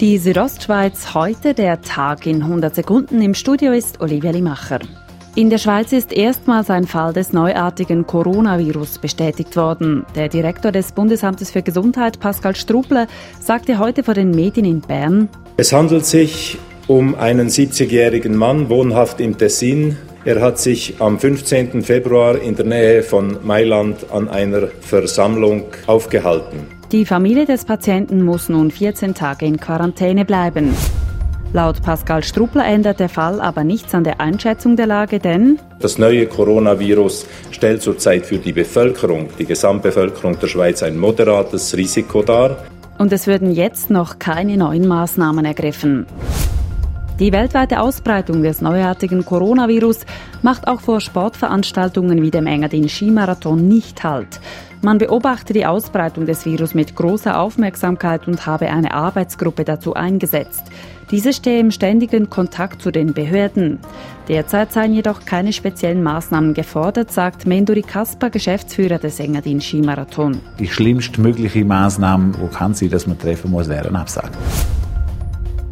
Die Südostschweiz heute der Tag in 100 Sekunden. Im Studio ist Olivia Limacher. In der Schweiz ist erstmals ein Fall des neuartigen Coronavirus bestätigt worden. Der Direktor des Bundesamtes für Gesundheit, Pascal Struble, sagte heute vor den Medien in Bern, es handelt sich um einen 70-jährigen Mann, wohnhaft im Tessin. Er hat sich am 15. Februar in der Nähe von Mailand an einer Versammlung aufgehalten. Die Familie des Patienten muss nun 14 Tage in Quarantäne bleiben. Laut Pascal Struppler ändert der Fall aber nichts an der Einschätzung der Lage, denn das neue Coronavirus stellt zurzeit für die Bevölkerung, die Gesamtbevölkerung der Schweiz ein moderates Risiko dar. Und es würden jetzt noch keine neuen Maßnahmen ergriffen. Die weltweite Ausbreitung des neuartigen Coronavirus macht auch vor Sportveranstaltungen wie dem Engadin Skimarathon nicht Halt. Man beobachte die Ausbreitung des Virus mit großer Aufmerksamkeit und habe eine Arbeitsgruppe dazu eingesetzt. Diese stehe im ständigen Kontakt zu den Behörden. Derzeit seien jedoch keine speziellen Maßnahmen gefordert, sagt Menduri Kasper, Geschäftsführer des Engadin Skimarathon. Die schlimmstmögliche Maßnahme, wo kann sie, dass man treffen muss, wäre ein Absagen.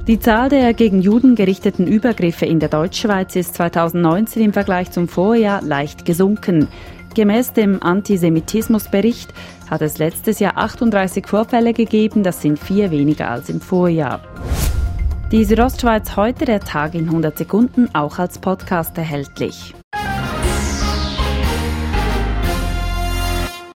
Die Zahl der gegen Juden gerichteten Übergriffe in der Deutschschweiz ist 2019 im Vergleich zum Vorjahr leicht gesunken. Gemäß dem Antisemitismusbericht hat es letztes Jahr 38 Vorfälle gegeben, das sind vier weniger als im Vorjahr. Die Südostschweiz heute der Tag in 100 Sekunden auch als Podcast erhältlich.